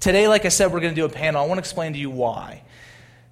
Today, like I said, we're going to do a panel. I want to explain to you why.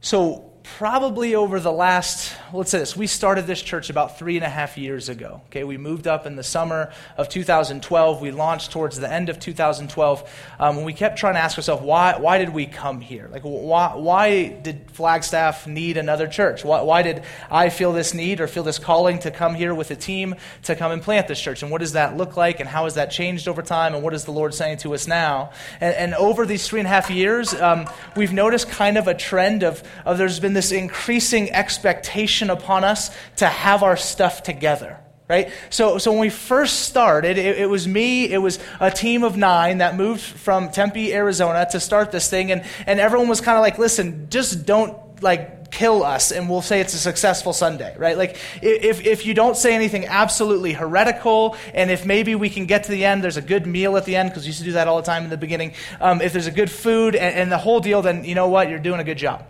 So, probably over the last, let's say this, we started this church about three and a half years ago. Okay, we moved up in the summer of 2012. We launched towards the end of 2012. Um, we kept trying to ask ourselves, why, why did we come here? Like, why, why did Flagstaff need another church? Why, why did I feel this need or feel this calling to come here with a team to come and plant this church? And what does that look like? And how has that changed over time? And what is the Lord saying to us now? And, and over these three and a half years, um, we've noticed kind of a trend of, of there's been this increasing expectation upon us to have our stuff together right? So, so when we first started, it, it, was me, it was a team of nine that moved from Tempe, Arizona to start this thing. And, and everyone was kind of like, listen, just don't like kill us and we'll say it's a successful Sunday, right? Like if, if you don't say anything absolutely heretical and if maybe we can get to the end, there's a good meal at the end because we used to do that all the time in the beginning. Um, if there's a good food and, and the whole deal, then you know what? You're doing a good job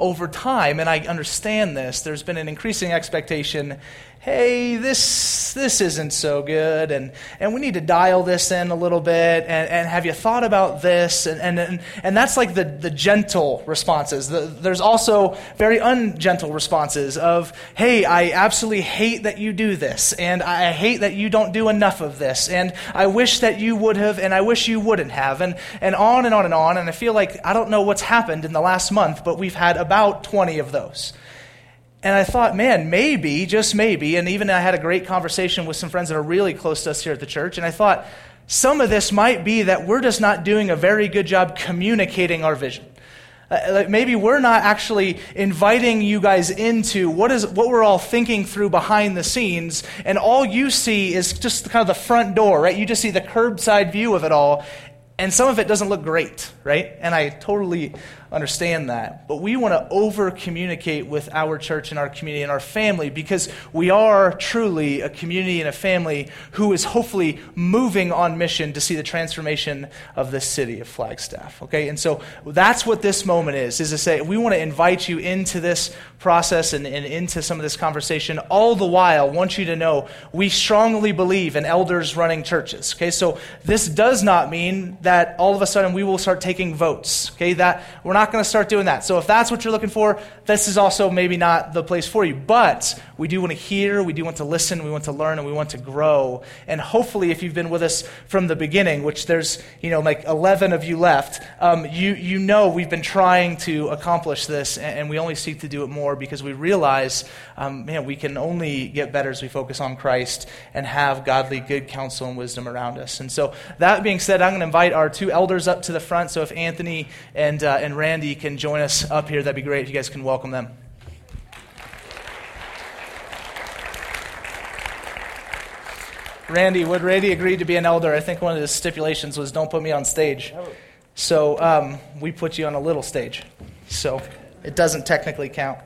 over time, and I understand this, there's been an increasing expectation hey, this, this isn't so good, and, and we need to dial this in a little bit, and, and have you thought about this? And, and, and, and that's like the, the gentle responses. The, there's also very ungentle responses of, hey, I absolutely hate that you do this, and I hate that you don't do enough of this, and I wish that you would have, and I wish you wouldn't have, and, and on and on and on. And I feel like I don't know what's happened in the last month, but we've had about 20 of those. And I thought, man, maybe, just maybe, and even I had a great conversation with some friends that are really close to us here at the church, and I thought, some of this might be that we're just not doing a very good job communicating our vision. Uh, maybe we're not actually inviting you guys into what is what we're all thinking through behind the scenes, and all you see is just kind of the front door, right? You just see the curbside view of it all, and some of it doesn't look great, right? And I totally understand that. But we want to over communicate with our church and our community and our family because we are truly a community and a family who is hopefully moving on mission to see the transformation of the city of Flagstaff. Okay? And so that's what this moment is, is to say we want to invite you into this process and, and into some of this conversation. All the while, want you to know we strongly believe in elders running churches. Okay? So this does not mean that all of a sudden we will start taking votes. Okay? That we're not not going to start doing that. So if that's what you're looking for, this is also maybe not the place for you. But we do want to hear, we do want to listen, we want to learn, and we want to grow. And hopefully, if you've been with us from the beginning, which there's, you know, like 11 of you left, um, you, you know we've been trying to accomplish this, and, and we only seek to do it more because we realize, um, man, we can only get better as we focus on Christ and have godly, good counsel and wisdom around us. And so, that being said, I'm going to invite our two elders up to the front. So if Anthony and, uh, and Randy can join us up here, that'd be great if you guys can welcome welcome them. Randy, would Randy agree to be an elder? I think one of the stipulations was don't put me on stage. So um, we put you on a little stage. So it doesn't technically count.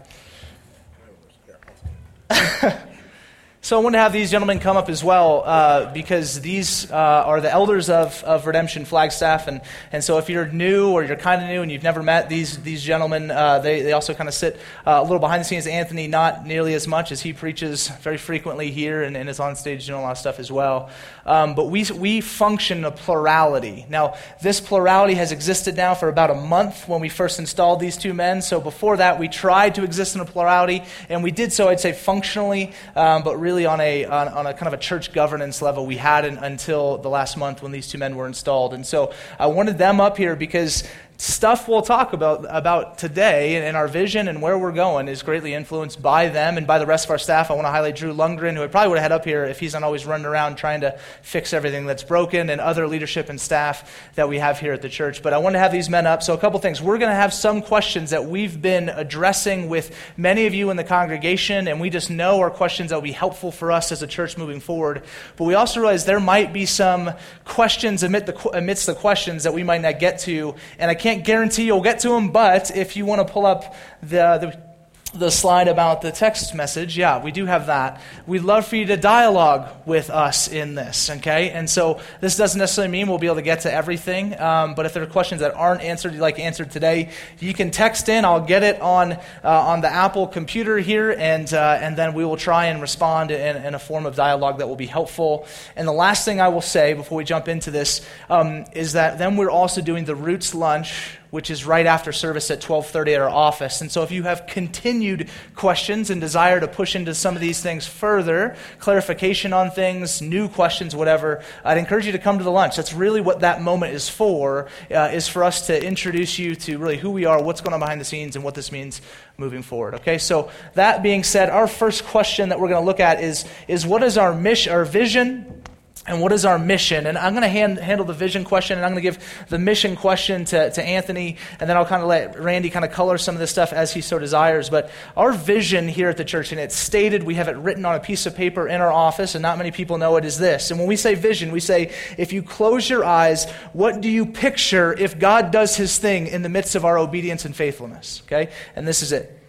So I want to have these gentlemen come up as well uh, because these uh, are the elders of, of Redemption Flagstaff. And, and so if you're new or you're kind of new and you've never met these, these gentlemen, uh, they, they also kind of sit uh, a little behind the scenes. Anthony, not nearly as much as he preaches very frequently here and, and is on stage doing a lot of stuff as well. Um, but we, we function in a plurality. Now, this plurality has existed now for about a month when we first installed these two men. So before that, we tried to exist in a plurality, and we did so, I'd say, functionally, um, but really really on a, on, on, a kind of a church governance level we hadn't until the last month when these two men were installed. And so I wanted them up here because stuff we'll talk about, about today and our vision and where we're going is greatly influenced by them and by the rest of our staff. I want to highlight Drew Lundgren, who I probably would have had up here if he's not always running around trying to fix everything that's broken, and other leadership and staff that we have here at the church. But I want to have these men up. So, a couple things. We're going to have some questions that we've been addressing with many of you in the congregation, and we just know are questions that will be helpful for us as a church moving forward. But we also realize there might be some questions amidst the, amidst the questions that we might not get to, and I can't guarantee you'll get to them, but if you want to pull up the, the the slide about the text message, yeah, we do have that. We'd love for you to dialogue with us in this, okay? And so this doesn't necessarily mean we'll be able to get to everything, um, but if there are questions that aren't answered, like answered today, you can text in. I'll get it on uh, on the Apple computer here, and uh, and then we will try and respond in, in, a form of dialogue that will be helpful. And the last thing I will say before we jump into this um, is that then we're also doing the Roots lunch which is right after service at 12:30 at our office. And so if you have continued questions and desire to push into some of these things further, clarification on things, new questions, whatever, I'd encourage you to come to the lunch. That's really what that moment is for, uh, is for us to introduce you to really who we are, what's going on behind the scenes, and what this means moving forward. Okay, so that being said, our first question that we're going to look at is, is what is our mission, our vision? And what is our mission? And I'm going to hand, handle the vision question, and I'm going to give the mission question to, to Anthony, and then I'll kind of let Randy kind of color some of this stuff as he so desires. But our vision here at the church, and it's stated, we have it written on a piece of paper in our office, and not many people know it, is this. And when we say vision, we say, if you close your eyes, what do you picture if God does his thing in the midst of our obedience and faithfulness? Okay? And this is it.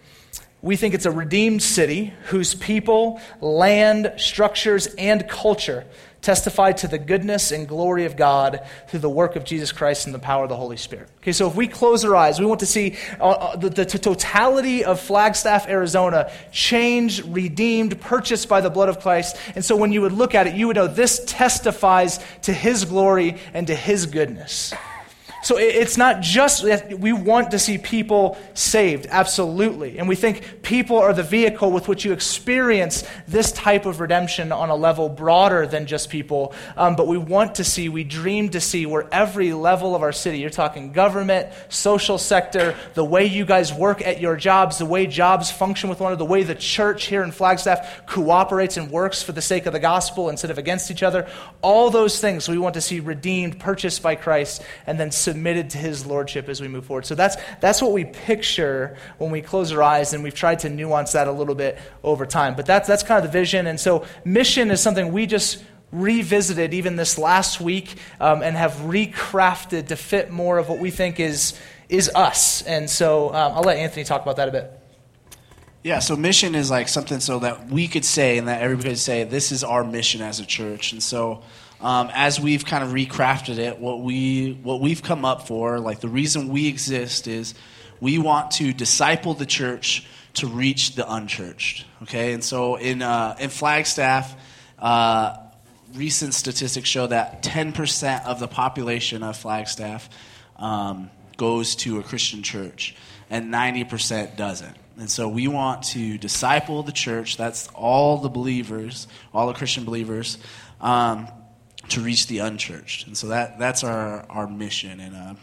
We think it's a redeemed city whose people, land, structures, and culture testify to the goodness and glory of God through the work of Jesus Christ and the power of the Holy Spirit. Okay, so if we close our eyes, we want to see uh, uh the, the totality of Flagstaff, Arizona, changed, redeemed, purchased by the blood of Christ. And so when you would look at it, you would know this testifies to His glory and to His goodness. So it's not just that we want to see people saved, absolutely. And we think people are the vehicle with which you experience this type of redemption on a level broader than just people. Um, but we want to see, we dream to see where every level of our city, you're talking government, social sector, the way you guys work at your jobs, the way jobs function with one another, the way the church here in Flagstaff cooperates and works for the sake of the gospel instead of against each other. All those things we want to see redeemed, purchased by Christ, and then submitted submitted to his lordship as we move forward. So that's, that's what we picture when we close our eyes, and we've tried to nuance that a little bit over time. But that's, that's kind of the vision. And so mission is something we just revisited even this last week um, and have recrafted to fit more of what we think is, is us. And so um, I'll let Anthony talk about that a bit. Yeah, so mission is like something so that we could say and that everybody could say, this is our mission as a church. And so um, as we've kind of recrafted it, what we what we've come up for, like the reason we exist is we want to disciple the church to reach the unchurched. Okay, and so in uh, in Flagstaff, uh, recent statistics show that 10% of the population of Flagstaff um, goes to a Christian church, and 90% doesn't. And so we want to disciple the church. That's all the believers, all the Christian believers. Um, to reach the unchurched. And so that, that's our, our mission. And uh,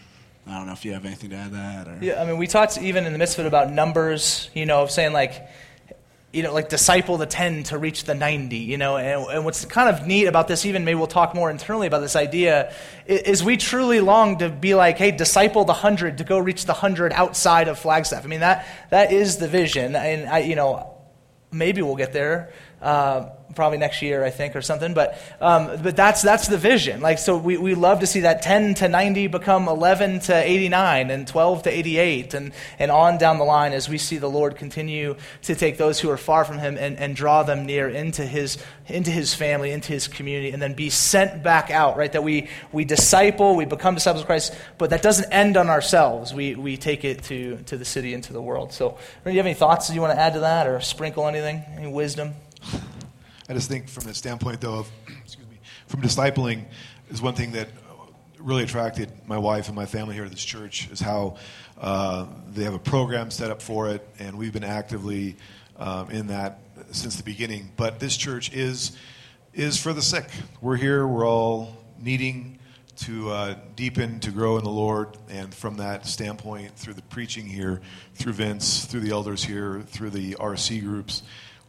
I don't know if you have anything to add to that. Or... Yeah, I mean, we talked even in the midst of it about numbers, you know, of saying like, you know, like disciple the 10 to reach the 90, you know. And, and, what's kind of neat about this, even maybe we'll talk more internally about this idea, is we truly long to be like, hey, disciple the 100 to go reach the 100 outside of Flagstaff. I mean, that, that is the vision. And, I, you know, maybe we'll get there. Uh, probably next year, I think, or something. But, um, but that's, that's the vision. Like, so we, we love to see that 10 to 90 become 11 to 89 and 12 to 88 and, and on down the line as we see the Lord continue to take those who are far from Him and, and draw them near into His, into His family, into His community, and then be sent back out, right? That we, we disciple, we become disciples of Christ, but that doesn't end on ourselves. We, we take it to, to the city and to the world. So, do you have any thoughts you want to add to that or sprinkle anything? Any wisdom? I just think from the standpoint, though, of excuse me, from discipling, is one thing that really attracted my wife and my family here to this church is how uh, they have a program set up for it, and we've been actively um, in that since the beginning. But this church is is for the sick. We're here. We're all needing to uh, deepen, to grow in the Lord, and from that standpoint, through the preaching here, through Vince, through the elders here, through the RC groups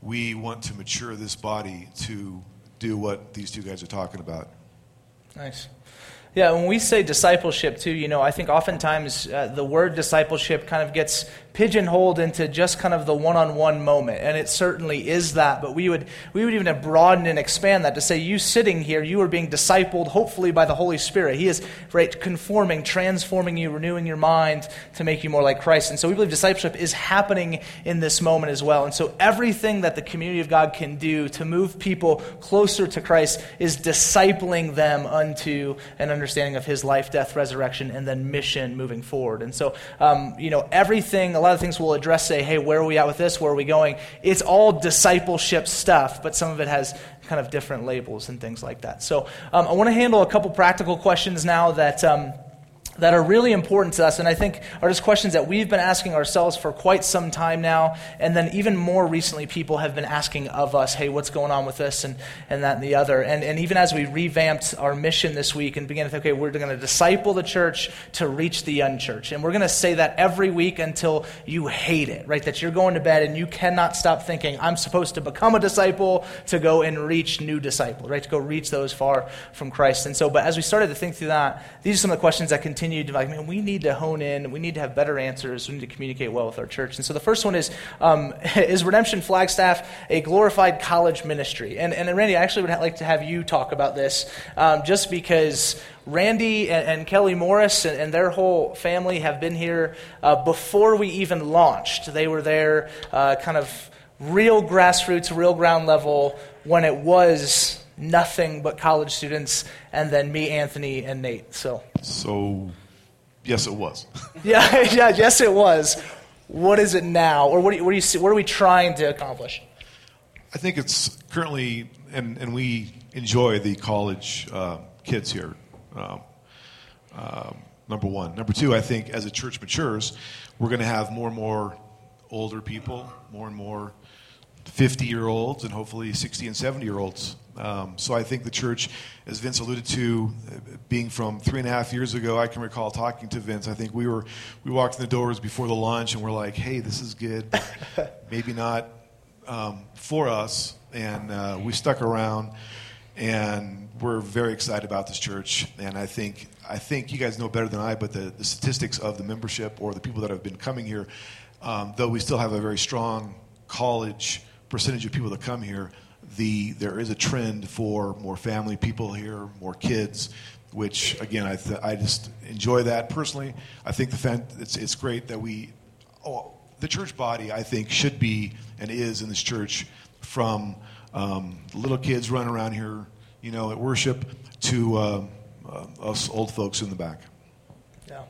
we want to mature this body to do what these two guys are talking about. Nice. Yeah, when we say discipleship, too, you know, I think oftentimes uh, the word discipleship kind of gets pigeonholed into just kind of the one-on-one moment, and it certainly is that. But we would we would even broaden and expand that to say, you sitting here, you are being discipled, hopefully by the Holy Spirit. He is right conforming, transforming you, renewing your mind to make you more like Christ. And so we believe discipleship is happening in this moment as well. And so everything that the community of God can do to move people closer to Christ is discipling them unto an understanding of His life, death, resurrection, and then mission moving forward. And so, um, you know, everything, lot of things we'll address, say, hey, where are we at with this? Where are we going? It's all discipleship stuff, but some of it has kind of different labels and things like that. So um, I want to handle a couple practical questions now that. Um, that are really important to us, and I think are just questions that we've been asking ourselves for quite some time now. And then, even more recently, people have been asking of us, hey, what's going on with this and, and that and the other. And, and even as we revamped our mission this week and began to think, okay, we're going to disciple the church to reach the unchurched. And we're going to say that every week until you hate it, right? That you're going to bed and you cannot stop thinking, I'm supposed to become a disciple to go and reach new disciples, right? To go reach those far from Christ. And so, but as we started to think through that, these are some of the questions that continue continued to like, man, we need to hone in, we need to have better answers, we need to communicate well with our church. And so the first one is, um, is Redemption Flagstaff a glorified college ministry? And, and Randy, I actually would like to have you talk about this, um, just because Randy and, and Kelly Morris and, and, their whole family have been here uh, before we even launched. They were there, uh, kind of real grassroots, real ground level when it was nothing but college students, and then me, Anthony, and Nate. So, so yes, it was. yeah, yeah, yes, it was. What is it now, or what do you, what do you see, what are we trying to accomplish? I think it's currently, and, and we enjoy the college uh, kids here. Um, um, number one. Number two, I think as a church matures, we're going to have more and more older people, more and more 50 year olds, and hopefully 60 and 70 year olds um, so I think the church, as Vince alluded to, being from three and a half years ago, I can recall talking to Vince. I think we were we walked in the doors before the launch, and we're like, "Hey, this is good, maybe not um, for us." And uh, we stuck around, and we're very excited about this church. And I think I think you guys know better than I, but the, the statistics of the membership or the people that have been coming here, um, though we still have a very strong college percentage of people that come here the there is a trend for more family people here, more kids, which again I th- I just enjoy that personally. I think the fan- it's it's great that we oh, the church body I think should be and is in this church from um, little kids running around here, you know, at worship to uh, uh, us old folks in the back. Yeah,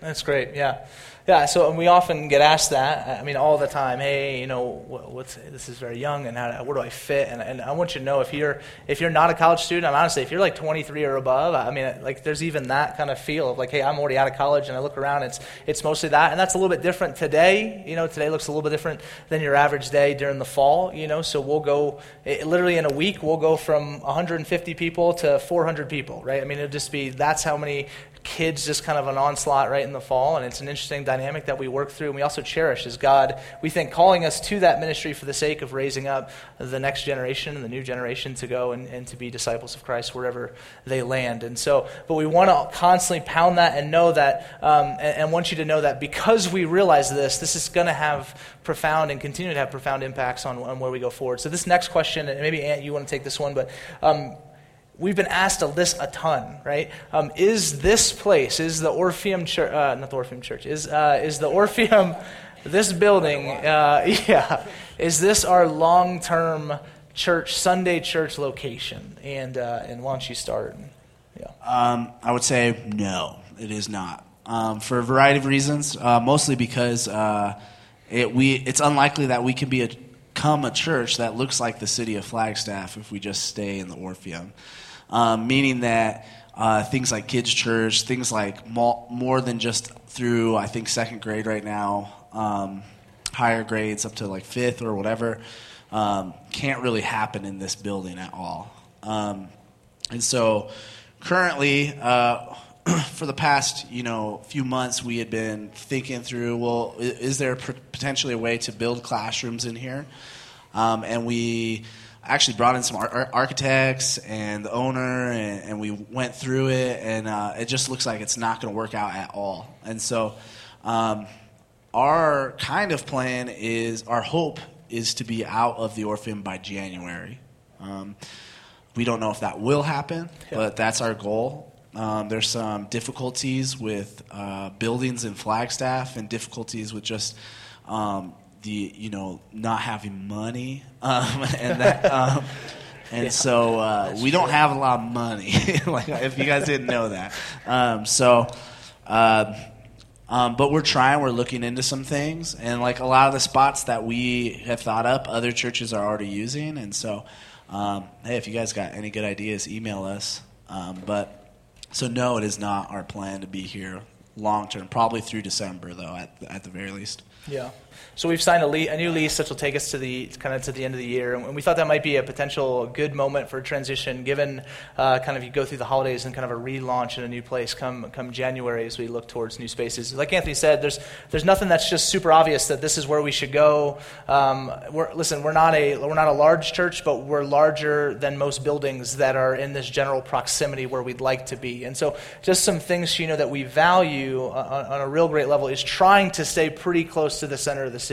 that's great. Yeah. Yeah, so and we often get asked that. I mean, all the time. Hey, you know, what's this is very young, and how, where do I fit? And, and I want you to know if you're if you're not a college student, I'm honestly, if you're like 23 or above, I mean, like there's even that kind of feel of like, hey, I'm already out of college, and I look around, it's it's mostly that, and that's a little bit different today. You know, today looks a little bit different than your average day during the fall. You know, so we'll go it, literally in a week, we'll go from 150 people to 400 people, right? I mean, it'll just be that's how many kids just kind of an onslaught right in the fall, and it's an interesting dynamic that we work through, and we also cherish as God, we think, calling us to that ministry for the sake of raising up the next generation and the new generation to go and, and to be disciples of Christ wherever they land. And so, but we want to constantly pound that and know that, um, and, and want you to know that because we realize this, this is going to have profound and continue to have profound impacts on, on where we go forward. So, this next question, and maybe Ant, you want to take this one, but um, we've been asked to list a ton, right? Um, is this place, is the Orpheum Church, uh, not the Orpheum Church, is, uh, is the Orpheum, this building, uh, yeah, is this our long term church, Sunday church location? And, uh, and why don't you start? Yeah. Um, I would say no, it is not. Um, for a variety of reasons, uh, mostly because uh, it, we, it's unlikely that we can be a, become a church that looks like the city of Flagstaff if we just stay in the Orpheum um, meaning that uh, things like kids' church, things like more, more, than just through, I think, second grade right now, um, higher grades up to like fifth or whatever, um, can't really happen in this building at all. Um, and so currently, uh, for the past you know few months, we had been thinking through. Well, is there potentially a way to build classrooms in here? Um, and we actually brought in some ar- architects and the owner, and, and, we went through it, and uh, it just looks like it's not going to work out at all. And so, um, our kind of plan is our hope is to be out of the Orpheum by January. Um, we don't know if that will happen, Yeah. but that's our goal. Um, there's some difficulties with uh, buildings in Flagstaff, and difficulties with just um, the you know not having money, um, and that. Um, and Yeah. so uh, we don't have a lot of money. like if you guys didn't know that, um, so. Uh, um, but we're trying. We're looking into some things, and like a lot of the spots that we have thought up, other churches are already using. And so, um, hey, if you guys got any good ideas, email us. Um, but so no, it is not our plan to be here long term. Probably through December, though, at at the very least. Yeah. So we've signed a, le- a new lease which will take us to the kind of to the end of the year, and we thought that might be a potential good moment for transition, given uh, kind of you go through the holidays and kind of a relaunch in a new place come come January as we look towards new spaces. Like Anthony said, there's there's nothing that's just super obvious that this is where we should go. Um, we're, listen, we're not a we're not a large church, but we're larger than most buildings that are in this general proximity where we'd like to be, and so just some things you know that we value on, on a real great level is trying to stay pretty close to the center of the city.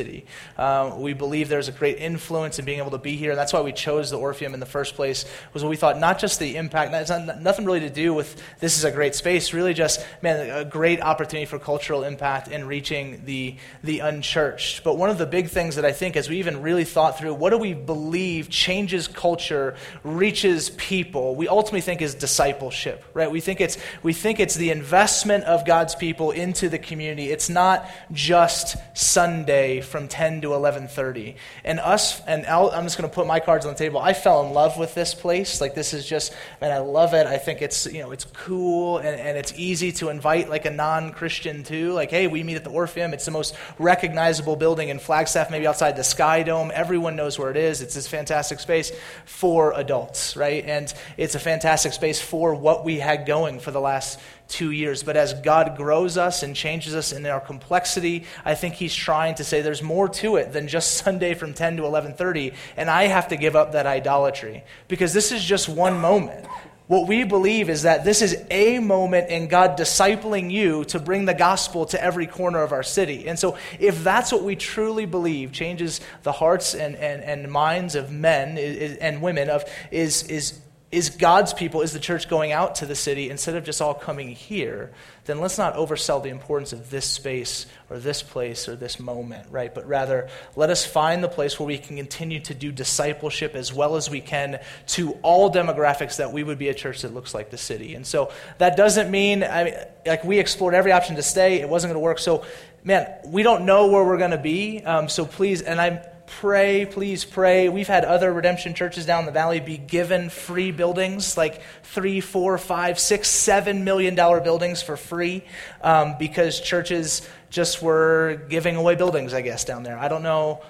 Um, we believe there's a great influence in being able to be here, and that's why we chose the Orpheum in the first place. Was we thought not just the impact, it's not, nothing really to do with this is a great space, really just man a great opportunity for cultural impact in reaching the the unchurched. But one of the big things that I think, as we even really thought through, what do we believe changes culture, reaches people? We ultimately think is discipleship, right? We think it's we think it's the investment of God's people into the community. It's not just Sunday from 10 to 11:30. And us and I'll, I'm just going to put my cards on the table. I fell in love with this place. Like this is just man, I love it. I think it's you know it's cool and, and it's easy to invite like a non-Christian too. Like hey, we meet at the Orpheum. It's the most recognizable building in Flagstaff, maybe outside the Sky Dome. Everyone knows where it is. It's this fantastic space for adults, right? And it's a fantastic space for what we had going for the last two years. But as God grows us and changes us in our complexity, I think He's trying to say there's more to it than just Sunday from 10 to 11:30, and I have to give up that idolatry because this is just one moment. What we believe is that this is a moment in God discipling you to bring the gospel to every corner of our city. And so, if that's what we truly believe changes the hearts and, and, and minds of men and women of is, is is God's people, is the church going out to the city instead of just all coming here, then let's not oversell the importance of this space or this place or this moment, right? But rather, let us find the place where we can continue to do discipleship as well as we can to all demographics that we would be a church that looks like the city. And so that doesn't mean, I mean, like we explored every option to stay, it wasn't going to work. So, man, we don't know where we're going to be. Um, so please, and I'm pray, please pray. We've had other redemption churches down the valley be given free buildings, like three, four, five, six, seven million dollar buildings for free, um, because churches just were giving away buildings, I guess, down there. I don't know.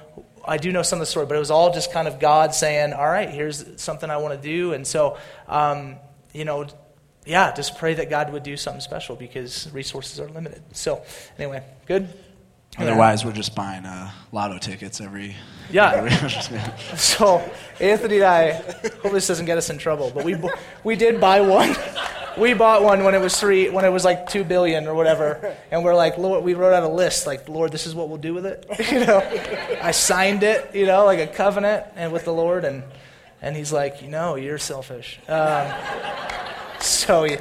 I do know some of the story, but it was all just kind of God saying, "All right, here's something I want to do," and so, um, you know. Yeah, just pray that God would do something special because resources are limited. So, anyway, good. Otherwise, we're just buying uh, lotto tickets every. Yeah. every- So Anthony and I hope this doesn't get us in trouble, but we bu- we did buy one. We bought one when it was three, when it was like two billion or whatever, and we're like, Lord, we wrote out a list, like, Lord, this is what we'll do with it. You know, I signed it, you know, like a covenant, and with the Lord, and and He's like, you know, you're selfish. Um, so he,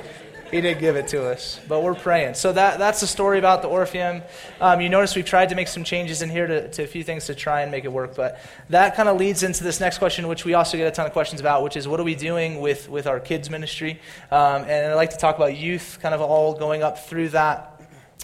he did give it to us, but we're praying. So that, that's the story about the Orpheum. Um, you notice we've tried to make some changes in here to, to a few things to try and make it work, but that kind of leads into this next question, which we also get a ton of questions about, which is what are we doing with, with our kids' ministry? Um, and I'd like to talk about youth, kind of all going up through that.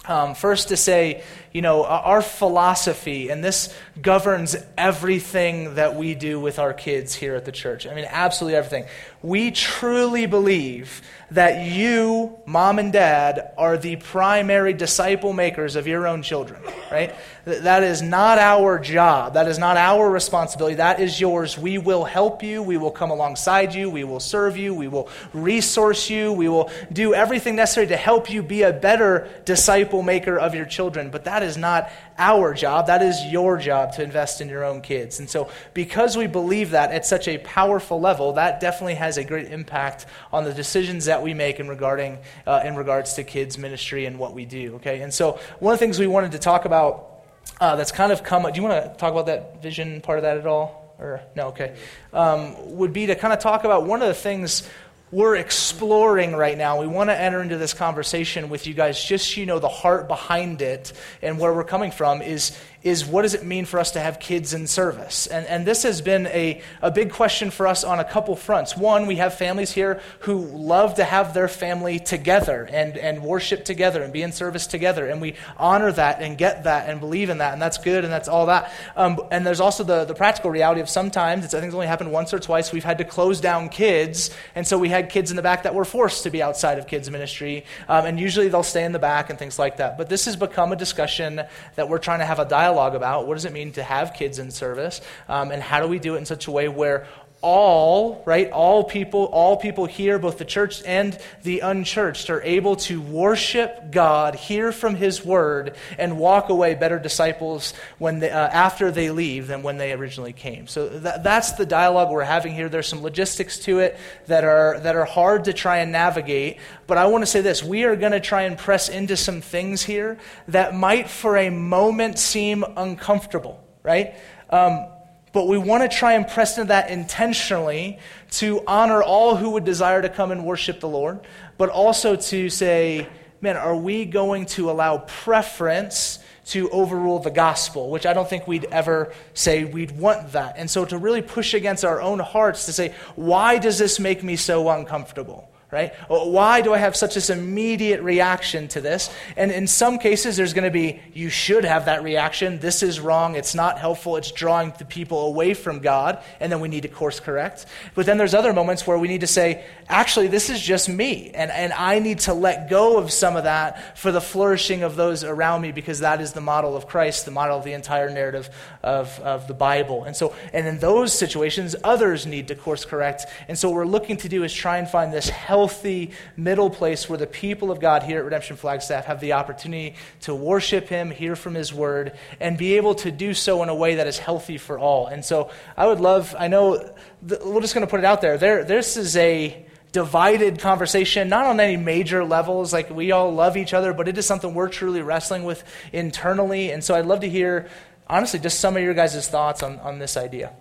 Um, first, to say, you know, our philosophy, and this governs everything that we do with our kids here at the church. I mean, absolutely everything. We truly believe that you, mom and dad, are the primary disciple makers of your own children, right? That is not our job. That is not our responsibility. That is yours. We will help you. We will come alongside you. We will serve you. We will resource you. We will do everything necessary to help you be a better disciple maker of your children. But that is not our job. That is your job to invest in your own kids. And so, because we believe that at such a powerful level, that definitely has a great impact on the decisions that we make in regarding uh, in regards to kids ministry and what we do. Okay, and so one of the things we wanted to talk about uh, that's kind of come. Do you want to talk about that vision part of that at all? Or no? Okay. Um, would be to kind of talk about one of the things we're exploring right now. We want to enter into this conversation with you guys, just so you know the heart behind it and where we're coming from is is what does it mean for us to have kids in service? And, and this has been a, a big question for us on a couple fronts. One, we have families here who love to have their family together and, and worship together and be in service together. And we honor that and get that and believe in that. And that's good and that's all that. Um, and there's also the, the practical reality of sometimes, it's, I think it's only happened once or twice, we've had to close down kids. And so we had kids in the back that were forced to be outside of kids' ministry. Um, and usually they'll stay in the back and things like that. But this has become a discussion that we're trying to have a dialogue dialogue about what does it mean to have kids in service, um, and how do we do it in such a way where all, right, all people, all people here, both the church and the unchurched, are able to worship God, hear from His word, and walk away better disciples when they, uh, after they leave than when they originally came. So that, that's the dialogue we're having here. There's some logistics to it that are that are hard to try and navigate. But I want to say this: we are going to try and press into some things here that might, for a moment, seem uncomfortable, right? Um, but we want to try and press into that intentionally to honor all who would desire to come and worship the Lord, but also to say, man, are we going to allow preference to overrule the gospel, which I don't think we'd ever say we'd want that. And so to really push against our own hearts to say, why does this make me so uncomfortable? Right? Uh, why do I have such this immediate reaction to this? And in some cases, there's going to be, you should have that reaction. This is wrong. It's not helpful. It's drawing the people away from God. And then we need to course correct. But then there's other moments where we need to say, actually, this is just me. And, and I need to let go of some of that for the flourishing of those around me because that is the model of Christ, the model of the entire narrative of, of the Bible. And so, and in those situations, others need to course correct. And so what we're looking to do is try and find this healthy middle place where the people of God here at Redemption Flagstaff have the opportunity to worship Him, hear from His Word, and be able to do so in a way that is healthy for all. And so I would love, I know, we're just going to put it out there. there this is a divided conversation, not on any major levels. Like we all love each other, but it is something we're truly wrestling with internally. And so I'd love to hear, honestly, just some of your guys' thoughts on, on this idea.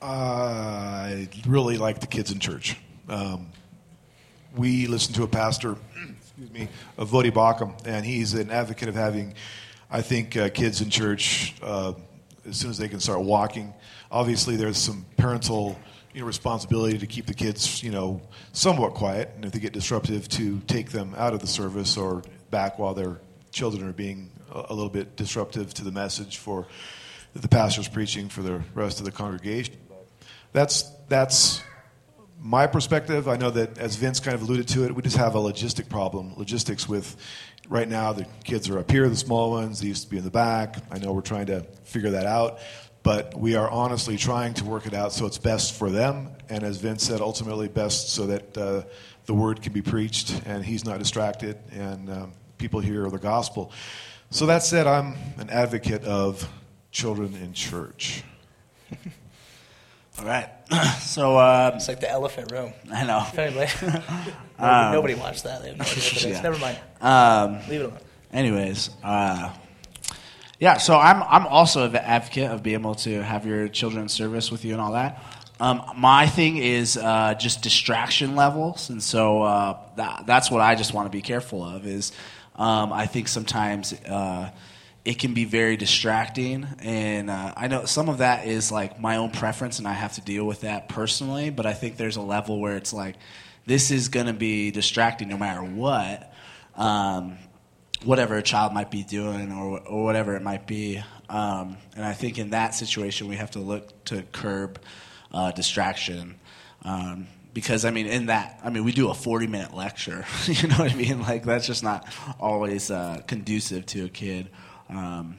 I really like the kids in church. Um, we listen to a pastor, excuse me, of Voddie Baucham, and he's an advocate of having, I think, uh, kids in church uh, as soon as they can start walking. Obviously, there's some parental you know, responsibility to keep the kids, you know, somewhat quiet, and if they get disruptive, to take them out of the service or back while their children are being a, little bit disruptive to the message for the pastor's preaching for the rest of the congregation that's that's my perspective. I know that as Vince kind of alluded to it, we just have a logistic problem. Logistics with right now the kids are up here, the small ones. They used to be in the back. I know we're trying to figure that out, but we are honestly trying to work it out so it's best for them, and as Vince said, ultimately best so that uh, the word can be preached and he's not distracted and um, people hear the gospel. So that said, I'm an advocate of children in church. All right. So um, it's like the elephant room. I know. Anyway, um, nobody watched that. They have no idea yeah. Never mind. Um, Leave it alone. Anyways, uh, yeah. So I'm I'm also an advocate of being able to have your children service with you and all that. Um, my thing is uh, just distraction levels, and so uh, that, that's what I just want to be careful of. Is um, I think sometimes uh, it can be very distracting and uh, i know some of that is like my own preference and i have to deal with that personally but i think there's a level where it's like this is going to be distracting no matter what um, whatever a child might be doing or, or whatever it might be. Um, and i think in that situation we have to look to curb uh, distraction. Um, because I mean, in that, I mean, we do a 40 minute lecture. you know what I mean? Like, that's just not always uh, conducive to a kid um,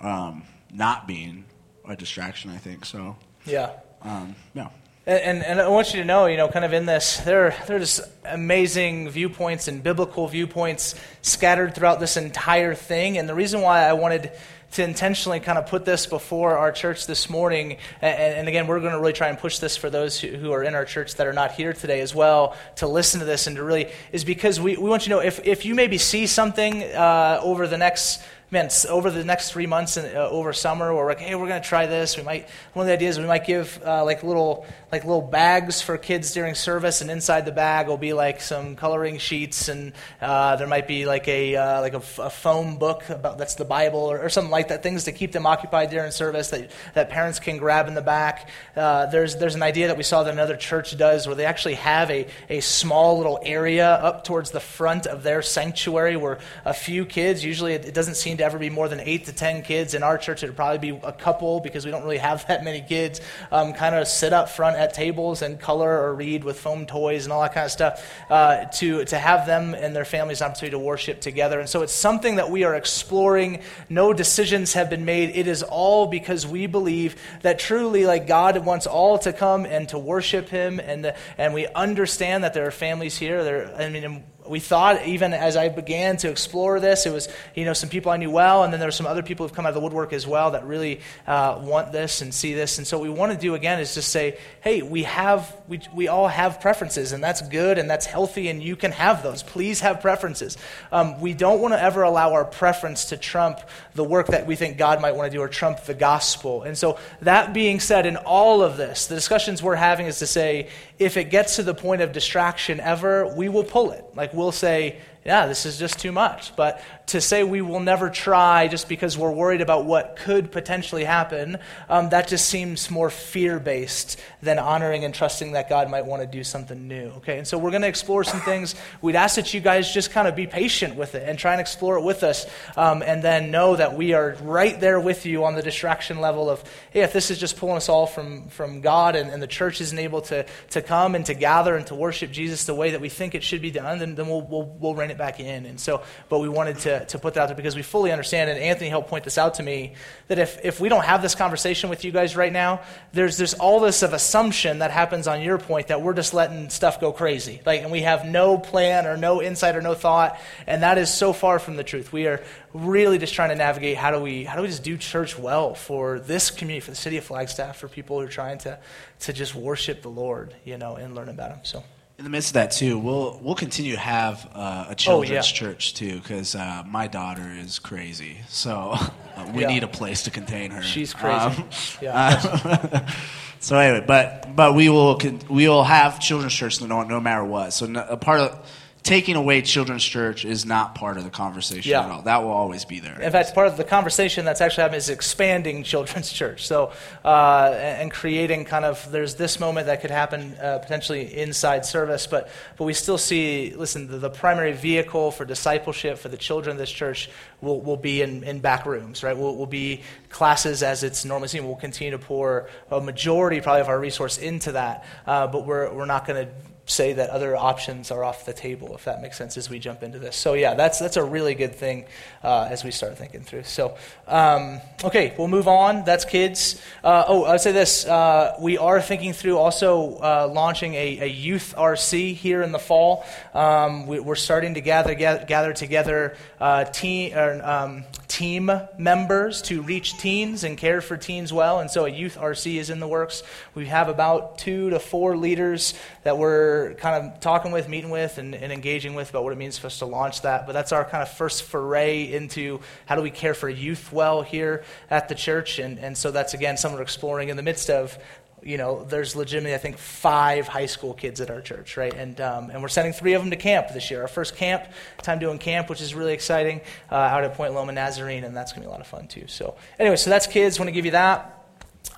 um, not being a distraction. I think so. Yeah. Um, yeah. And, and, and, I want you to know, you know, kind of in this, there, there's amazing viewpoints and biblical viewpoints scattered throughout this entire thing. And the reason why I wanted to intentionally kind of put this before our church this morning. And, and again, we're going to really try and push this for those who, who, are in our church that are not here today as well to listen to this and to really, is because we, we want you to know if, if you maybe see something uh, over the next man, over the next three months and uh, over summer, we're like, hey, we're going to try this. We might, one of the ideas, we might give uh, like little, like little bags for kids during service, and inside the bag will be like some coloring sheets, and uh, there might be like a, uh, like a, a, foam book about that's the Bible or, or, something like that, things to keep them occupied during service that, that parents can grab in the back. Uh, there's, there's an idea that we saw that another church does where they actually have a, a small little area up towards the front of their sanctuary where a few kids, usually it, it doesn't seem to ever be more than eight to ten kids. In our church, it would probably be a couple because we don't really have that many kids. Um, kind of sit up front at tables and color or read with foam toys and all that kind of stuff uh, to, to have them and their families an opportunity to worship together. And so it's something that we are exploring. No decisions have been made. It is all because we believe that truly, like God wants all to come and to worship Him, and and we understand that there are families here. There, I mean we thought even as I began to explore this, it was you know some people I knew well, and then there were some other people who've come out of the woodwork as well that really uh, want this and see this. And so what we want to do again is just say, hey, we have we we all have preferences, and that's good and that's healthy, and you can have those. Please have preferences. Um, we don't want to ever allow our preference to trump the work that we think God might want to do or trump the gospel. And so that being said, in all of this, the discussions we're having is to say, if it gets to the point of distraction ever, we will pull it. Like we'll say, yeah, this is just too much. But to say we will never try just because we're worried about what could potentially happen, um, that just seems more fear based than honoring and trusting that God might want to do something new. Okay, and so we're going to explore some things. We'd ask that you guys just kind of be patient with it and try and explore it with us, um, and then know that we are right there with you on the distraction level of, hey, if this is just pulling us all from, from God and, and the church isn't able to, to come and to gather and to worship Jesus the way that we think it should be done, then, then we'll, we'll, we'll rein it back in. And so, but we wanted to to, put that out there because we fully understand, and Anthony helped point this out to me, that if, if we don't have this conversation with you guys right now, there's, there's all this of assumption that happens on your point that we're just letting stuff go crazy. Like, and we have no plan or no insight or no thought, and that is so far from the truth. We are really just trying to navigate how do we, how do we just do church well for this community, for the city of Flagstaff, for people who are trying to, to just worship the Lord, you know, and learn about Him. So in the midst of that too, we'll we'll continue to have uh, a children's oh, yeah. church too, because uh, my daughter is crazy, so uh, we yeah. need a place to contain her. She's crazy. Um, yeah. so anyway, but but we will we will have children's church no, no matter what. So no, a part of taking away children's church is not part of the conversation yeah. at all. That will always be there. In fact, part of the conversation that's actually happening is expanding children's church. So, uh, and creating kind of, there's this moment that could happen uh, potentially inside service, but, but we still see, listen, the, the, primary vehicle for discipleship for the children of this church will, will be in, in back rooms, right? Will, will be classes as it's normally seen. We'll continue to pour a majority probably of our resource into that, uh, but we're, we're not going to say that other options are off the table, if that makes sense, as we jump into this. So, yeah, that's, that's a really good thing uh, as we start thinking through. So, um, okay, we'll move on. That's kids. Uh, oh, I would say this. Uh, we are thinking through also uh, launching a, a, youth RC here in the fall. Um, we, are starting to gather, gather, gather together uh, teen, or, um, team members to reach teens and care for teens well. And so, a youth RC is in the works. We have about two to four leaders that we're kind of talking with, meeting with, and, and, engaging with about what it means for us to launch that. But that's our kind of first foray into how do we care for youth well here at the church. And, and so that's, again, something we're exploring in the midst of. You know, there's legitimately, I think, five high school kids at our church, right? And, um, and we're sending three of them to camp this year. Our first camp, time doing camp, which is really exciting, uh, out at Point Loma Nazarene, and that's going to be a lot of fun, too. So, anyway, so that's kids. want to give you that.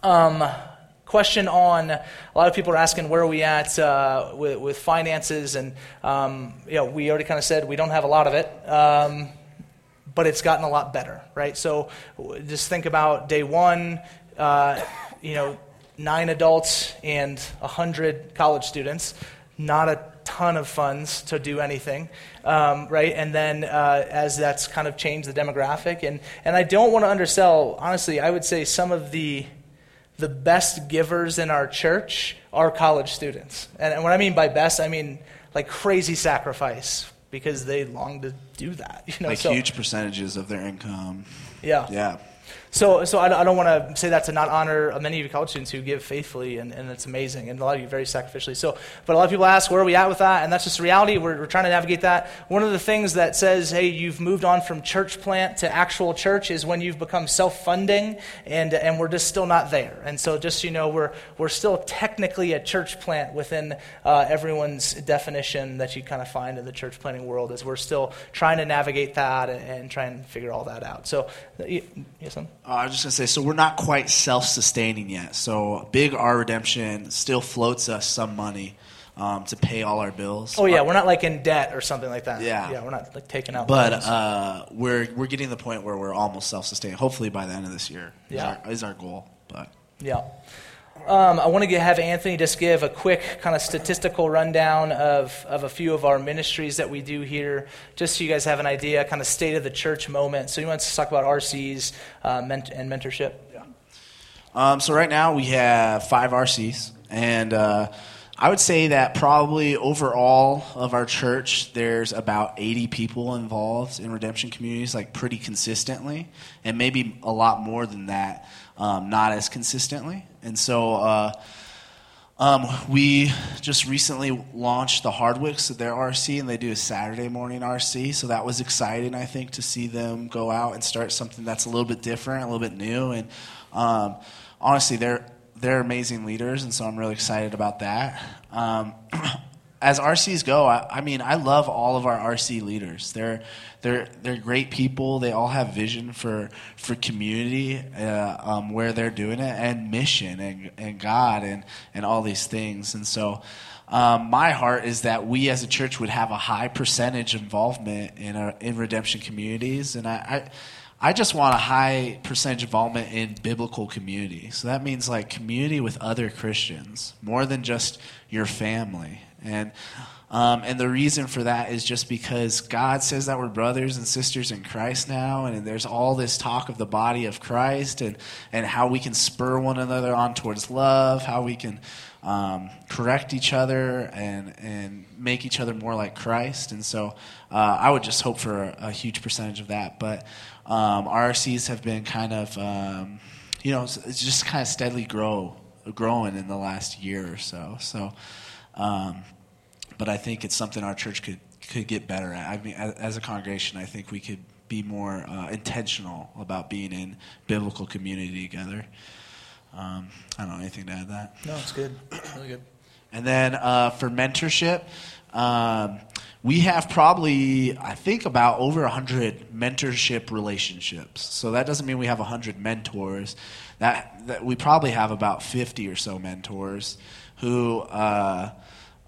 Um, question on a lot of people are asking where are we at uh, with, with, finances and um, you know, we already kind of said we don't have a lot of it um, but it's gotten a lot better right so just think about day one uh, you know nine adults and 100 college students not a ton of funds to do anything, um, right? And then uh, as that's kind of changed the demographic, and, and I don't want to undersell, honestly, I would say some of the the best givers in our church are college students. And, and what I mean by best, I mean like crazy sacrifice because they long to do that. You know, like so, huge percentages of their income. Yeah. Yeah. So, so I, I don't want to say that to not honor many of you college students who give faithfully, and, and it's amazing, and a lot of you very sacrificially. So, but a lot of people ask, where are we at with that? And that's just reality. We're, we're trying to navigate that. One of the things that says, hey, you've moved on from church plant to actual church is when you've become self-funding, and, and we're just still not there. And so, just so you know, we're, we're still technically a church plant within uh, everyone's definition that you kind of find in the church planting world, as we're still trying to navigate that and, and try and figure all that out. So, yes? Uh, I was just going to say, so we're not quite self sustaining yet. So Big R Redemption still floats us some money um, to pay all our bills. Oh, yeah, we're not like in debt or something like that. Yeah. Yeah, we're not like taking out But uh, we're, we're getting to the point where we're almost self sustaining. Hopefully by the end of this year Yeah. is, our, is our goal. But Yeah. Um, I want to have Anthony just give a quick kind of statistical rundown of, of a few of our ministries that we do here, just so you guys have an idea, kind of state of the church moment. So, he wants to talk about RCs uh, ment- and mentorship? Um, so right now we have five RCs, and uh, I would say that probably overall of our church, there's about 80 people involved in redemption communities, like pretty consistently, and maybe a lot more than that, um, not as consistently. And so. Uh, um, we just recently launched the Hardwicks at their RC, and they do a Saturday morning RC. So that was exciting, I think, to see them go out and start something that's a little bit different, a little bit new. And um, honestly, they're they're amazing leaders, and so I'm really excited about that. As RCs go, I, I mean, I love all of our RC leaders. They're they're they're great people. They all have vision for for community uh, um, where they're doing it and mission and and God and and all these things. And so, um, my heart is that we as a church would have a high percentage involvement in our in redemption communities, and I. I I just want a high percentage involvement in biblical community. So that means like community with other Christians, more than just your family. And um, and the reason for that is just because God says that we're brothers and sisters in Christ now, and there's all this talk of the body of Christ and, and how we can spur one another on towards love, how we can um, correct each other and, and make each other more like Christ. And so uh, I would just hope for a, a huge percentage of that. But um, RCs have been kind of, um, you know, it's just kind of steadily grow, growing in the last year or so. So, um, but I think it's something our church could could get better at. I mean, as, as a congregation, I think we could be more uh, intentional about being in biblical community together. Um, I don't know anything to add to that. No, it's good. Really good. And then uh, for mentorship, um, we have probably, I think, about over 100 mentorship relationships. So that doesn't mean we have 100 mentors. That, that we probably have about 50 or so mentors who uh,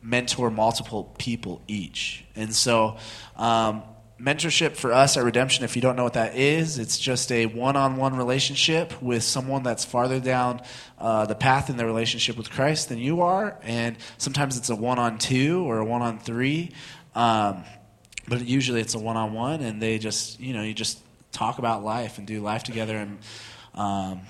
mentor multiple people each. And so um, mentorship for us at Redemption, if you don't know what that is, it's just a one on one relationship with someone that's farther down uh, the path in their relationship with Christ than you are. And sometimes it's a one on two or a one on three. Um, but usually it's a one on one, and they just, you know, you just talk about life and do life together and. Um,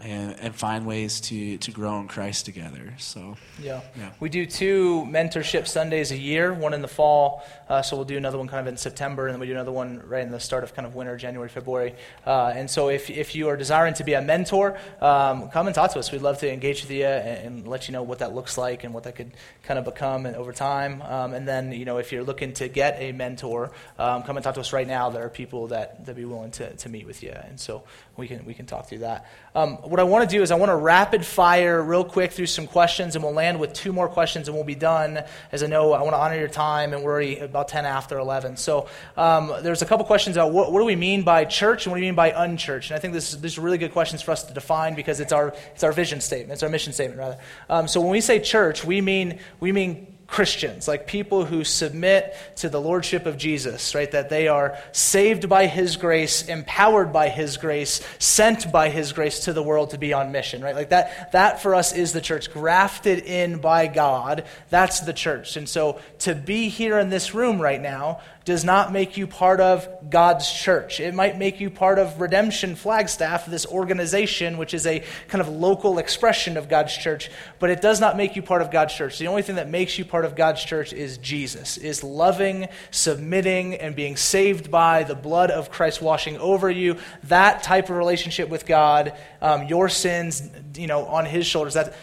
and, and find ways to, to grow in Christ together. So Yeah. Yeah. We do two mentorship Sundays a year, one in the fall, uh, so we'll do another one kind of in September, and then we do another one right in the start of kind of winter, January, February. Uh, and so if, if you are desiring to be a mentor, um, come and talk to us. We'd love to engage with you and, and let you know what that looks like and what that could kind of become over time. Um, and then, you know, if you're looking to get a mentor, um, come and talk to us right now. There are people that, that be willing to, to meet with you. And so we can, we can talk through that. Um, what I want to do is I want to rapid fire real quick through some questions, and we'll land with two more questions, and we'll be done. As I know, I want to honor your time, and we're already about 10 after 11. So um, there's a couple questions about what, what do we mean by church and what do we mean by unchurched? And I think this, these are really good questions for us to define because it's our, it's our vision statement, it's our mission statement, rather. Um, so when we say church, we mean, we mean Christians, like people who submit to the lordship of Jesus, right? That they are saved by his grace, empowered by his grace, sent by his grace to the world to be on mission, right? Like that that for us is the church, grafted in by God. That's the church. And so to be here in this room right now does not make you part of God's church. It might make you part of Redemption Flagstaff, this organization, which is a kind of local expression of God's church, but it does not make you part of God's church. The only thing that makes you part of God's church is Jesus, is loving, submitting, and being saved by the blood of Christ washing over you. That type of relationship with God, um, your sins, you know, on His shoulders. That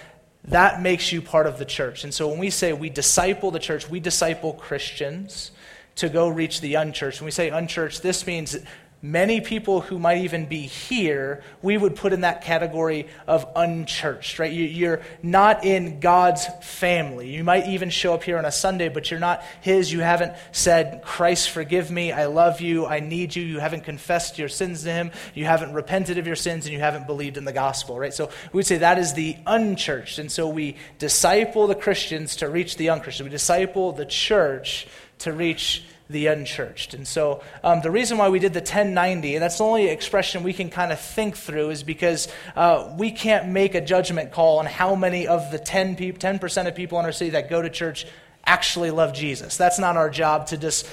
that makes you part of the church. And so when we say we disciple the church, we disciple Christians to go reach the unchurched. When we say unchurched, this means many people who might even be here, we would put in that category of unchurched, right? You're not in God's family. You might even show up here on a Sunday, but you're not His. You haven't said, Christ, forgive me. I love you. I need you. You haven't confessed your sins to Him. You haven't repented of your sins, and you haven't believed in the gospel, right? So we would say that is the unchurched. And so we disciple the Christians to reach the unchristian. We disciple the church to reach the unchurched. And so um, the reason why we did the 1090, and that's the only expression we can kind of think through, is because uh, we can't make a judgment call on how many of the 10 pe- 10% of people in our city that go to church actually love Jesus. That's not our job to just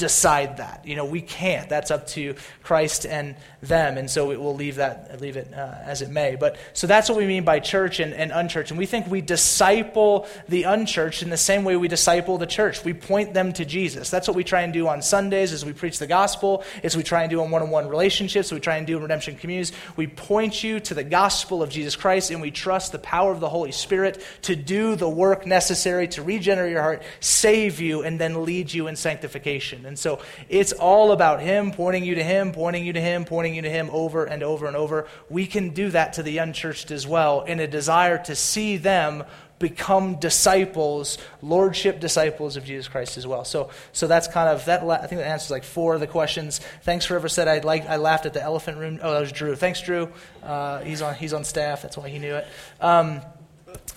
decide that. You know, we can't. That's up to Christ and them, and so we'll leave that leave it uh, as it may. But so that's what we mean by church and, and unchurched, and we think we disciple the unchurched in the same way we disciple the church. We point them to Jesus. That's what we try and do on Sundays as we preach the gospel. As we try and do in one-on-one relationships. We try and do in redemption communities. We point you to the gospel of Jesus Christ, and we trust the power of the Holy Spirit to do the work necessary to regenerate your heart, save you, and then lead you in sanctification. And so it's all about Him, pointing you to Him, pointing you to Him, pointing you to Him over and over and over. We can do that to the unchurched as well in a desire to see them become disciples, lordship disciples of Jesus Christ as well. So, so that's kind of that. I think that answers like four of the questions. Thanks, whoever said I like. I laughed at the elephant room. Oh, that was Drew. Thanks, Drew. Uh, he's on. He's on staff. That's why he knew it. Um,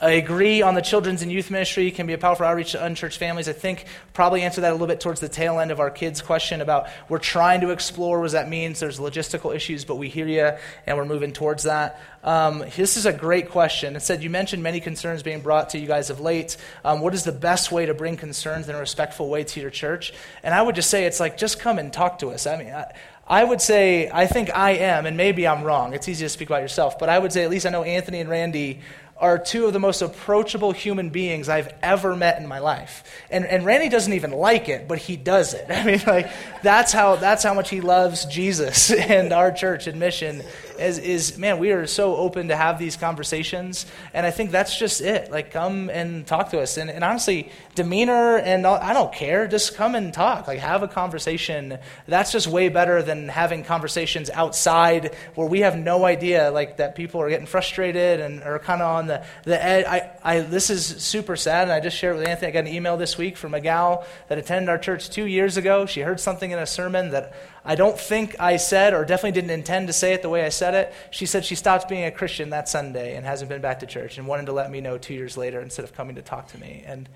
I agree on the children's and youth ministry can be a powerful outreach to unchurched families. I think probably answer that a little bit towards the tail end of our kids' question about we're trying to explore what that means. There's logistical issues, but we hear you and we're moving towards that. Um, this is a great question. It said you mentioned many concerns being brought to you guys of late. Um, what is the best way to bring concerns in a respectful way to your church? And I would just say it's like just come and talk to us. I mean. I, I would say, I think I am, and maybe I'm wrong. It's easy to speak about yourself, but I would say at least I know Anthony and Randy are two of the most approachable human beings I've ever met in my life. And, and Randy doesn't even like it, but he does it. I mean, like, that's how, that's how much he loves Jesus and our church and mission is, is, man, we are so open to have these conversations. And I think that's just it. Like, come and talk to us. And, and honestly, demeanor and all, I don't care. Just come and talk. Like, have a conversation. That's just way better than having conversations outside where we have no idea, like, that people are getting frustrated and are kind of on the the, the ed, I, I, this is super sad, and I just shared it with Anthony. I got an email this week from a gal that attended our church two years ago. She heard something in a sermon that I don't think I said, or definitely didn't intend to say it the way I said it. She said she stopped being a Christian that Sunday and hasn't been back to church and wanted to let me know two years later instead of coming to talk to me. And,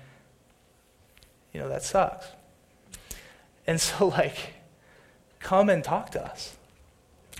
you know, that sucks. And so, like, come and talk to us.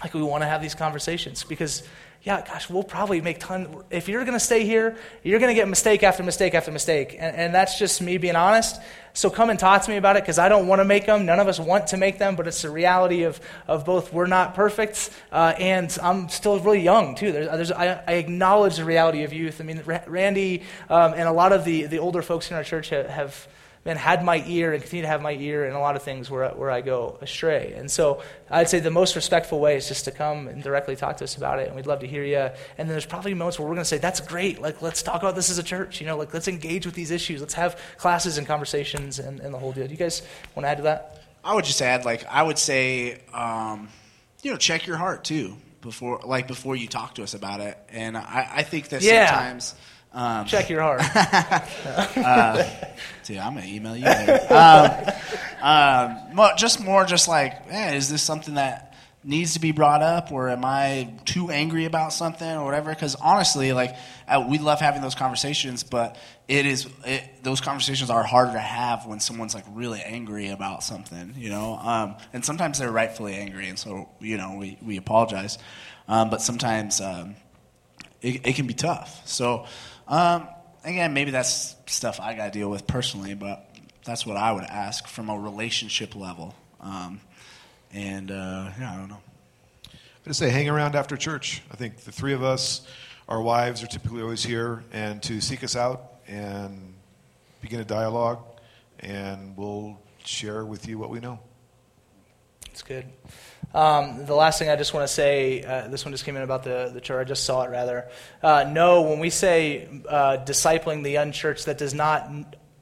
Like, we want to have these conversations because yeah, gosh, we'll probably make tons. If you're going to stay here, you're going to get mistake after mistake after mistake. And, and, that's just me being honest. So come and talk to me about it because I don't want to make them. None of us want to make them, but it's the reality of, of both we're not perfect uh, and I'm still really young, too. There's, there's, I, I, acknowledge the reality of youth. I mean, Randy um, and a lot of the, the older folks in our church have, have man, had my ear and continue to have my ear in a lot of things where, where I go astray. And so I'd say the most respectful way is just to come and directly talk to us about it, and we'd love to hear you. And then there's probably moments where we're going to say, that's great. Like, let's talk about this as a church. You know, like, let's engage with these issues. Let's have classes and conversations and, and the whole deal. Do you guys want to add to that? I would just add, like, I would say, um, you know, check your heart, too, before, like, before you talk to us about it. And I, I think that yeah. sometimes – um, Check your heart. uh, dude, I'm gonna email you later. Um, um, just more, just like, eh, is this something that needs to be brought up, or am I too angry about something, or whatever? Because honestly, like, uh, we love having those conversations, but it is it, those conversations are harder to have when someone's like really angry about something, you know. Um, and sometimes they're rightfully angry, and so you know we we apologize. Um, but sometimes um, it, it can be tough. So. Um, again, maybe that's stuff I got to deal with personally, but that's what I would ask from a relationship level. Um, and uh, yeah, I don't know. I just say hang around after church. I think the three of us, our wives are typically always here, and to seek us out and begin a dialogue, and we'll share with you what we know. It's good. Um, the last thing I just want to say, uh, this one just came in about the, the church. I just saw it rather. Uh, no, when we say uh, discipling the unchurched, that does not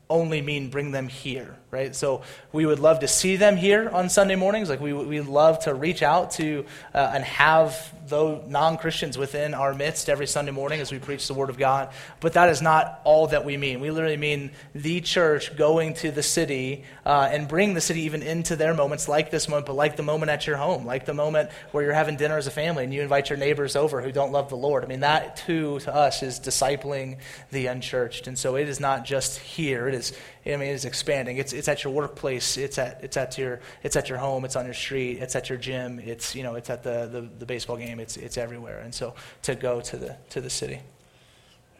only mean bring them here, right? So we would love to see them here on Sunday mornings. Like we we love to reach out to uh, and have though non Christians within our midst every Sunday morning as we preach the Word of God. But that is not all that we mean. We literally mean the church going to the city uh, and bring the city even into their moments, like this moment, but like the moment at your home, like the moment where you're having dinner as a family and you invite your neighbors over who don't love the Lord. I mean, that too to us is discipling the unchurched. And so it is not just here. It is I mean, it's expanding. It's, it's at your workplace. It's at, it's, at your, it's at your home. It's on your street. It's at your gym. It's, you know, it's at the, the, the baseball game. It's, it's everywhere. And so to go to the, to the city.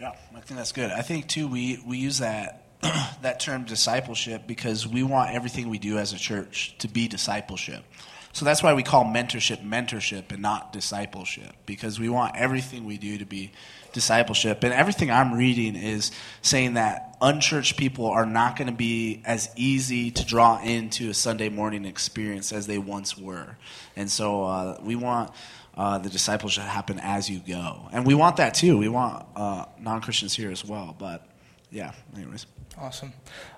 Yeah, I think that's good. I think, too, we, we use that, that term discipleship because we want everything we do as a church to be discipleship. So that's why we call mentorship mentorship and not discipleship because we want everything we do to be discipleship. And everything I'm reading is saying that unchurched people are not going to be as easy to draw into a Sunday morning experience as they once were. And so uh, we want uh, the discipleship happen as you go. And we want that too. We want uh, non Christians here as well. But yeah, anyways. Awesome.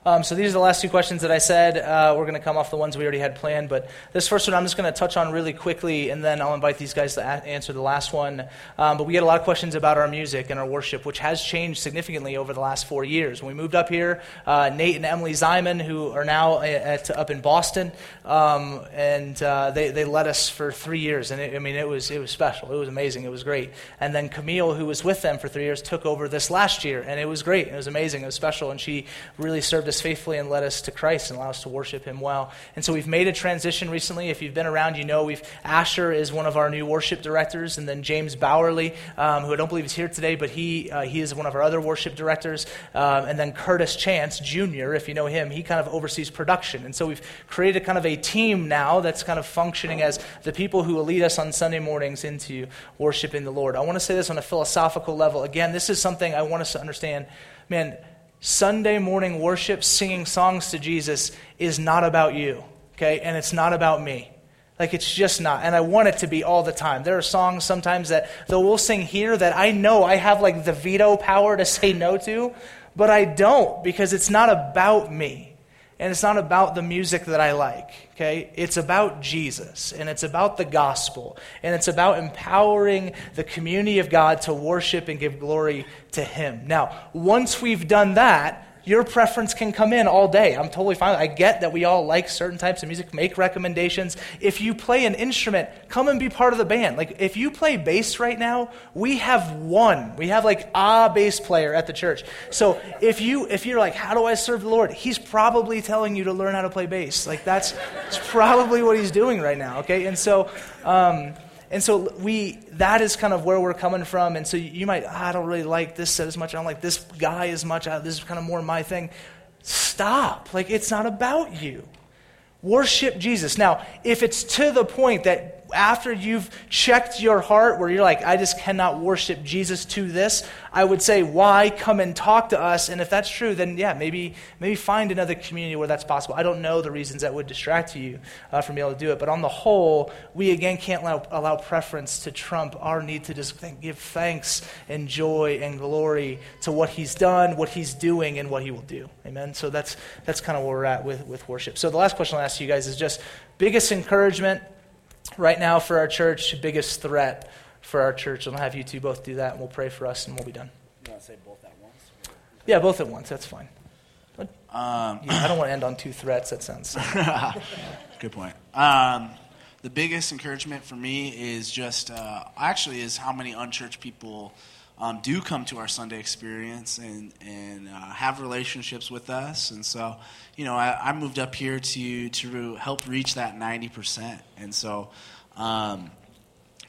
Um, so these are the last two questions that I said. Uh, we're going to come off the ones we already had planned, but this first one I'm just going to touch on really quickly, and then I'll invite these guys to a- answer the last one. Um, but we get a lot of questions about our music and our worship, which has changed significantly over the last four years. When we moved up here, uh, Nate and Emily Zyman, who are now at, up in Boston, um, and uh, they, they led us for three years, and it, I mean it was it was special, it was amazing, it was great. And then Camille, who was with them for three years, took over this last year, and it was great, it was amazing, it was special, and she really served us faithfully and led us to Christ and allowed us to worship Him well. And so we've made a transition recently. If you've been around, you know we've Asher is one of our new worship directors, and then James Bowerly, um, who I don't believe is here today, but he uh, he is one of our other worship directors, um, and then Curtis Chance Jr. If you know him, he kind of oversees production. And so we've created kind of a team now that's kind of functioning as the people who will lead us on Sunday mornings into worshiping the Lord. I want to say this on a philosophical level. Again, this is something I want us to understand. Man, Sunday morning worship, singing songs to Jesus, is not about you, okay? And it's not about me. Like, it's just not. And I want it to be all the time. There are songs sometimes that, though we'll sing here, that I know I have like the veto power to say no to, but I don't because it's not about me and it's not about the music that I like, okay? It's about Jesus, and it's about the gospel, and it's about empowering the community of God to worship and give glory to Him. Now, once we've done that, your preference can come in all day. I'm totally fine. I get that we all like certain types of music, make recommendations. If you play an instrument, come and be part of the band. Like if you play bass right now, we have one. We have like a bass player at the church. So if you if you're like, how do I serve the Lord? He's probably telling you to learn how to play bass. Like that's, that's probably what he's doing right now. Okay, and so. Um, and so we that is kind of where we're coming from. And so you might, ah, I don't really like this set as much. I don't like this guy as much. This is kind of more my thing. Stop. Like it's not about you. Worship Jesus. Now, if it's to the point that after you've checked your heart where you're like, I just cannot worship Jesus to this, I would say, why come and talk to us? And if that's true, then yeah, maybe maybe find another community where that's possible. I don't know the reasons that would distract you uh, from being able to do it, but on the whole, we again can't allow, allow preference to trump our need to just give thanks and joy and glory to what He's done, what He's doing, and what He will do. Amen. So that's that's kind of where we're at with with worship. So the last question I'll ask you guys is just biggest encouragement right now for our church, biggest threat for our church. And I'll have you two both do that, and we'll pray for us, and we'll be done. You want to say both at once? Yeah, both at once. That's fine. Um, yeah, I don't want to end on two threats. That sounds. Good point. Um, the biggest encouragement for me is just uh, actually is how many unchurched people um, do come to our Sunday experience and and uh, have relationships with us. And so, you know, I, I, moved up here to to help reach that ninety percent. And so, um,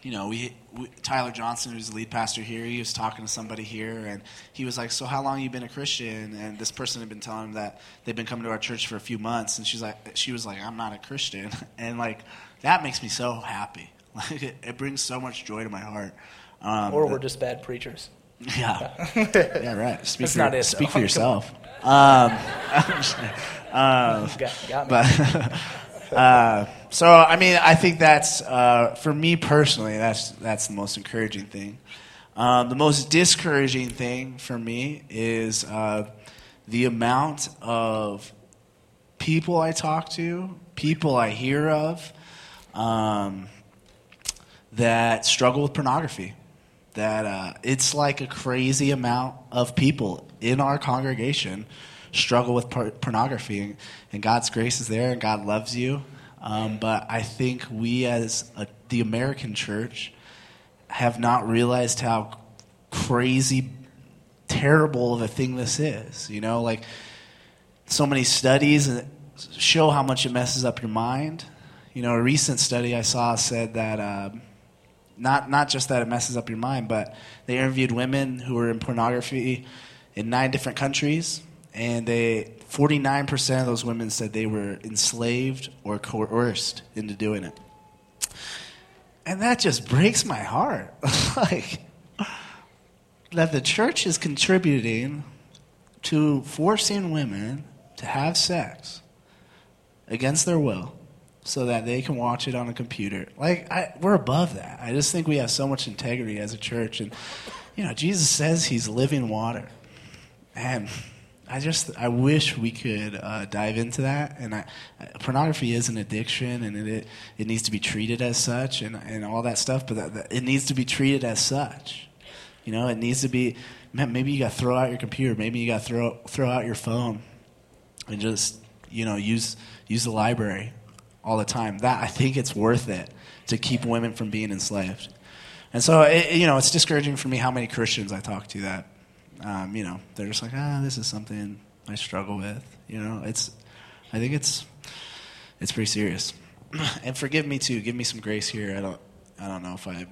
you know, we, we, Tyler Johnson, who's the lead pastor here, he was talking to somebody here, and he was like, "So how long you been a Christian?" And this person had been telling him that they've been coming to our church for a few months, and she's like, she was like, "I'm not a Christian," and like that makes me so happy. Like it, it brings so much joy to my heart. Um, or we're just bad preachers. Yeah, yeah, right. Speak That's for, not it, speak though. for yourself. Um, um, got, got me. but uh, so I mean, I think that's uh, for me personally. That's that's the most encouraging thing. Um, the most discouraging thing for me is uh, the amount of people I talk to, people I hear of, um, that struggle with pornography. That uh, it's like a crazy amount of people in our congregation struggle with por- pornography, and, and, God's grace is there, and God loves you. Um, but I think we, as a, the American church, have not realized how crazy, terrible of a thing this is. You know, like so many studies show how much it messes up your mind. You know, a recent study I saw said that. Um, not not just that it messes up your mind, but they interviewed women who were in pornography in nine different countries, and they 49% of those women said they were enslaved or coerced into doing it. And that just breaks my heart. like that the church is contributing to forcing women to have sex against their will so that they can watch it on a computer. Like I, we're above that. I just think we have so much integrity as a church, and you know, Jesus says He's living water, and I just I wish we could uh, dive into that. And I, pornography is an addiction, and it it needs to be treated as such, and and all that stuff. But that, that, it needs to be treated as such. You know, it needs to be. Maybe you got to throw out your computer. Maybe you got to throw throw out your phone, and just you know use use the library all the time. That I think it's worth it to keep women from being enslaved. And so, it, you know, it's discouraging for me how many Christians I talk to that, um, you know, they're just like, ah, this is something I struggle with. You know, it's, I think it's, it's pretty serious. and forgive me too. Give me some grace here. I don't, I don't know if I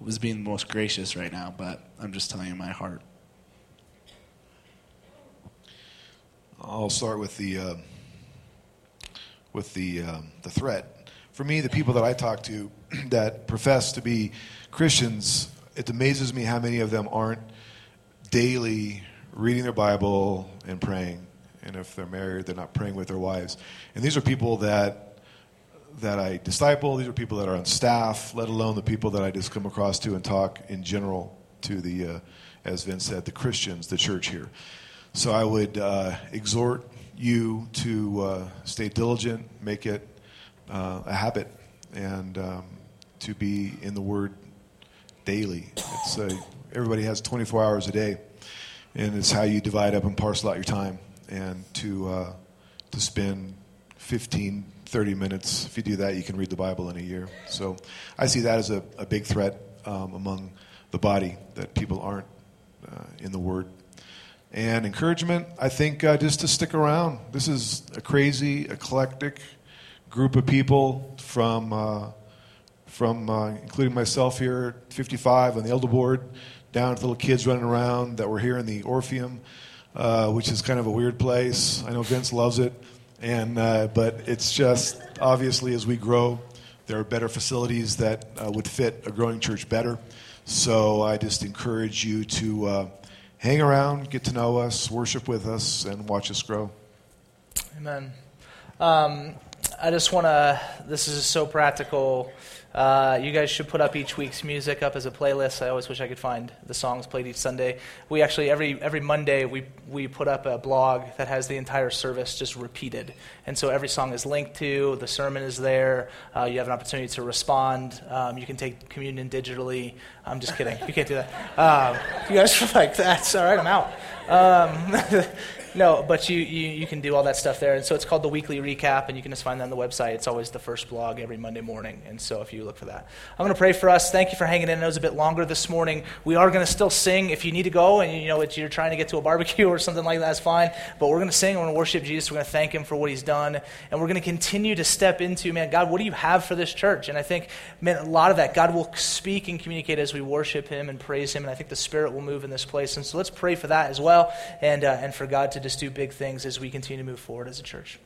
was being the most gracious right now, but I'm just telling you my heart. I'll start with the. Uh with the um, the threat. For me, the people that I talk to that profess to be Christians, it amazes me how many of them aren't daily reading their Bible and praying. And if they're married, they're not praying with their wives. And these are people that that I disciple. These are people that are on staff, let alone the people that I just come across to and talk in general to the, uh, as Vince said, the Christians, the church here. So I would uh, exhort you to uh, stay diligent, make it uh, a habit, and um, to be in the Word daily. It's a, everybody has 24 hours a day, and it's how you divide up and parcel out your time, and to uh, to spend 15, 30 minutes. If you do that, you can read the Bible in a year. So I see that as a, a big threat um, among the body that people aren't uh, in the Word and encouragement, I think uh, just to stick around. This is a crazy, eclectic group of people from, uh, from uh, including myself here, 55 on the elder board, down to little kids running around that were here in the Orpheum, uh, which is kind of a weird place. I know Vince loves it, and uh, but it's just obviously as we grow, there are better facilities that uh, would fit a growing church better. So I just encourage you to hang around, get to know us, worship with us, and watch us grow. Amen. Um, I just want to, this is so practical. Uh, you guys should put up each week's music up as a playlist. I always wish I could find the songs played each Sunday. We actually every every Monday we we put up a blog that has the entire service just repeated, and so every song is linked to. The sermon is there. Uh, you have an opportunity to respond. Um, you can take communion digitally. I'm just kidding. You can't do that. Um, you guys are like that's all right. I'm out. Um, no, but you, you, you can do all that stuff there. And so it's called the weekly recap, and you can just find that on the website. It's always the first blog every Monday morning. And so if you look for that, I'm going to pray for us. Thank you for hanging in. It was a bit longer this morning. We are going to still sing. If you need to go and you know you're trying to get to a barbecue or something like that, that's fine. But we're going to sing. We're going to worship Jesus. We're going to thank Him for what He's done, and we're going to continue to step into, man, God, what do you have for this church? And I think, man, a lot of that God will speak and communicate as we worship Him and praise Him. And I think the Spirit will move in this place. And so let's pray for that as well, and uh, and for God to do big things as we continue to move forward as a church.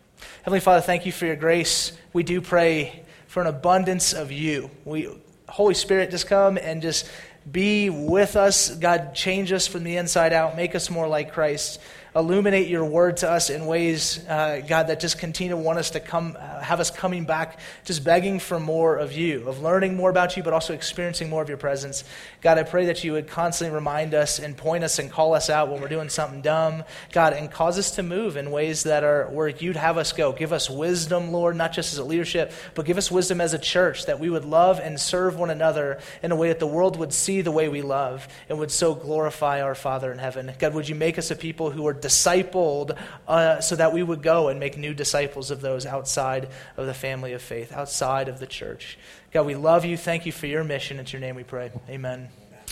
Heavenly Father, thank you for your grace. We do pray for an abundance of you. We, Holy Spirit, just come and just be with us. God, change us from the inside out. Make us more like Christ illuminate your word to us in ways, uh, God, that just continue to want us to come, uh, have us coming back, just begging for more of you, of learning more about you, but also experiencing more of your presence. God, I pray that you would constantly remind us and point us and call us out when we're doing something dumb, God, and cause us to move in ways that are where you'd have us go. Give us wisdom, Lord, not just as a leadership, but give us wisdom as a church that we would love and serve one another in a way that the world would see the way we love and would so glorify our Father in heaven. God, would you make us a people who are discipled uh, so that we would go and make new disciples of those outside of the family of faith, outside of the church. God, we love you. Thank you for your mission. It's your name we pray. Amen.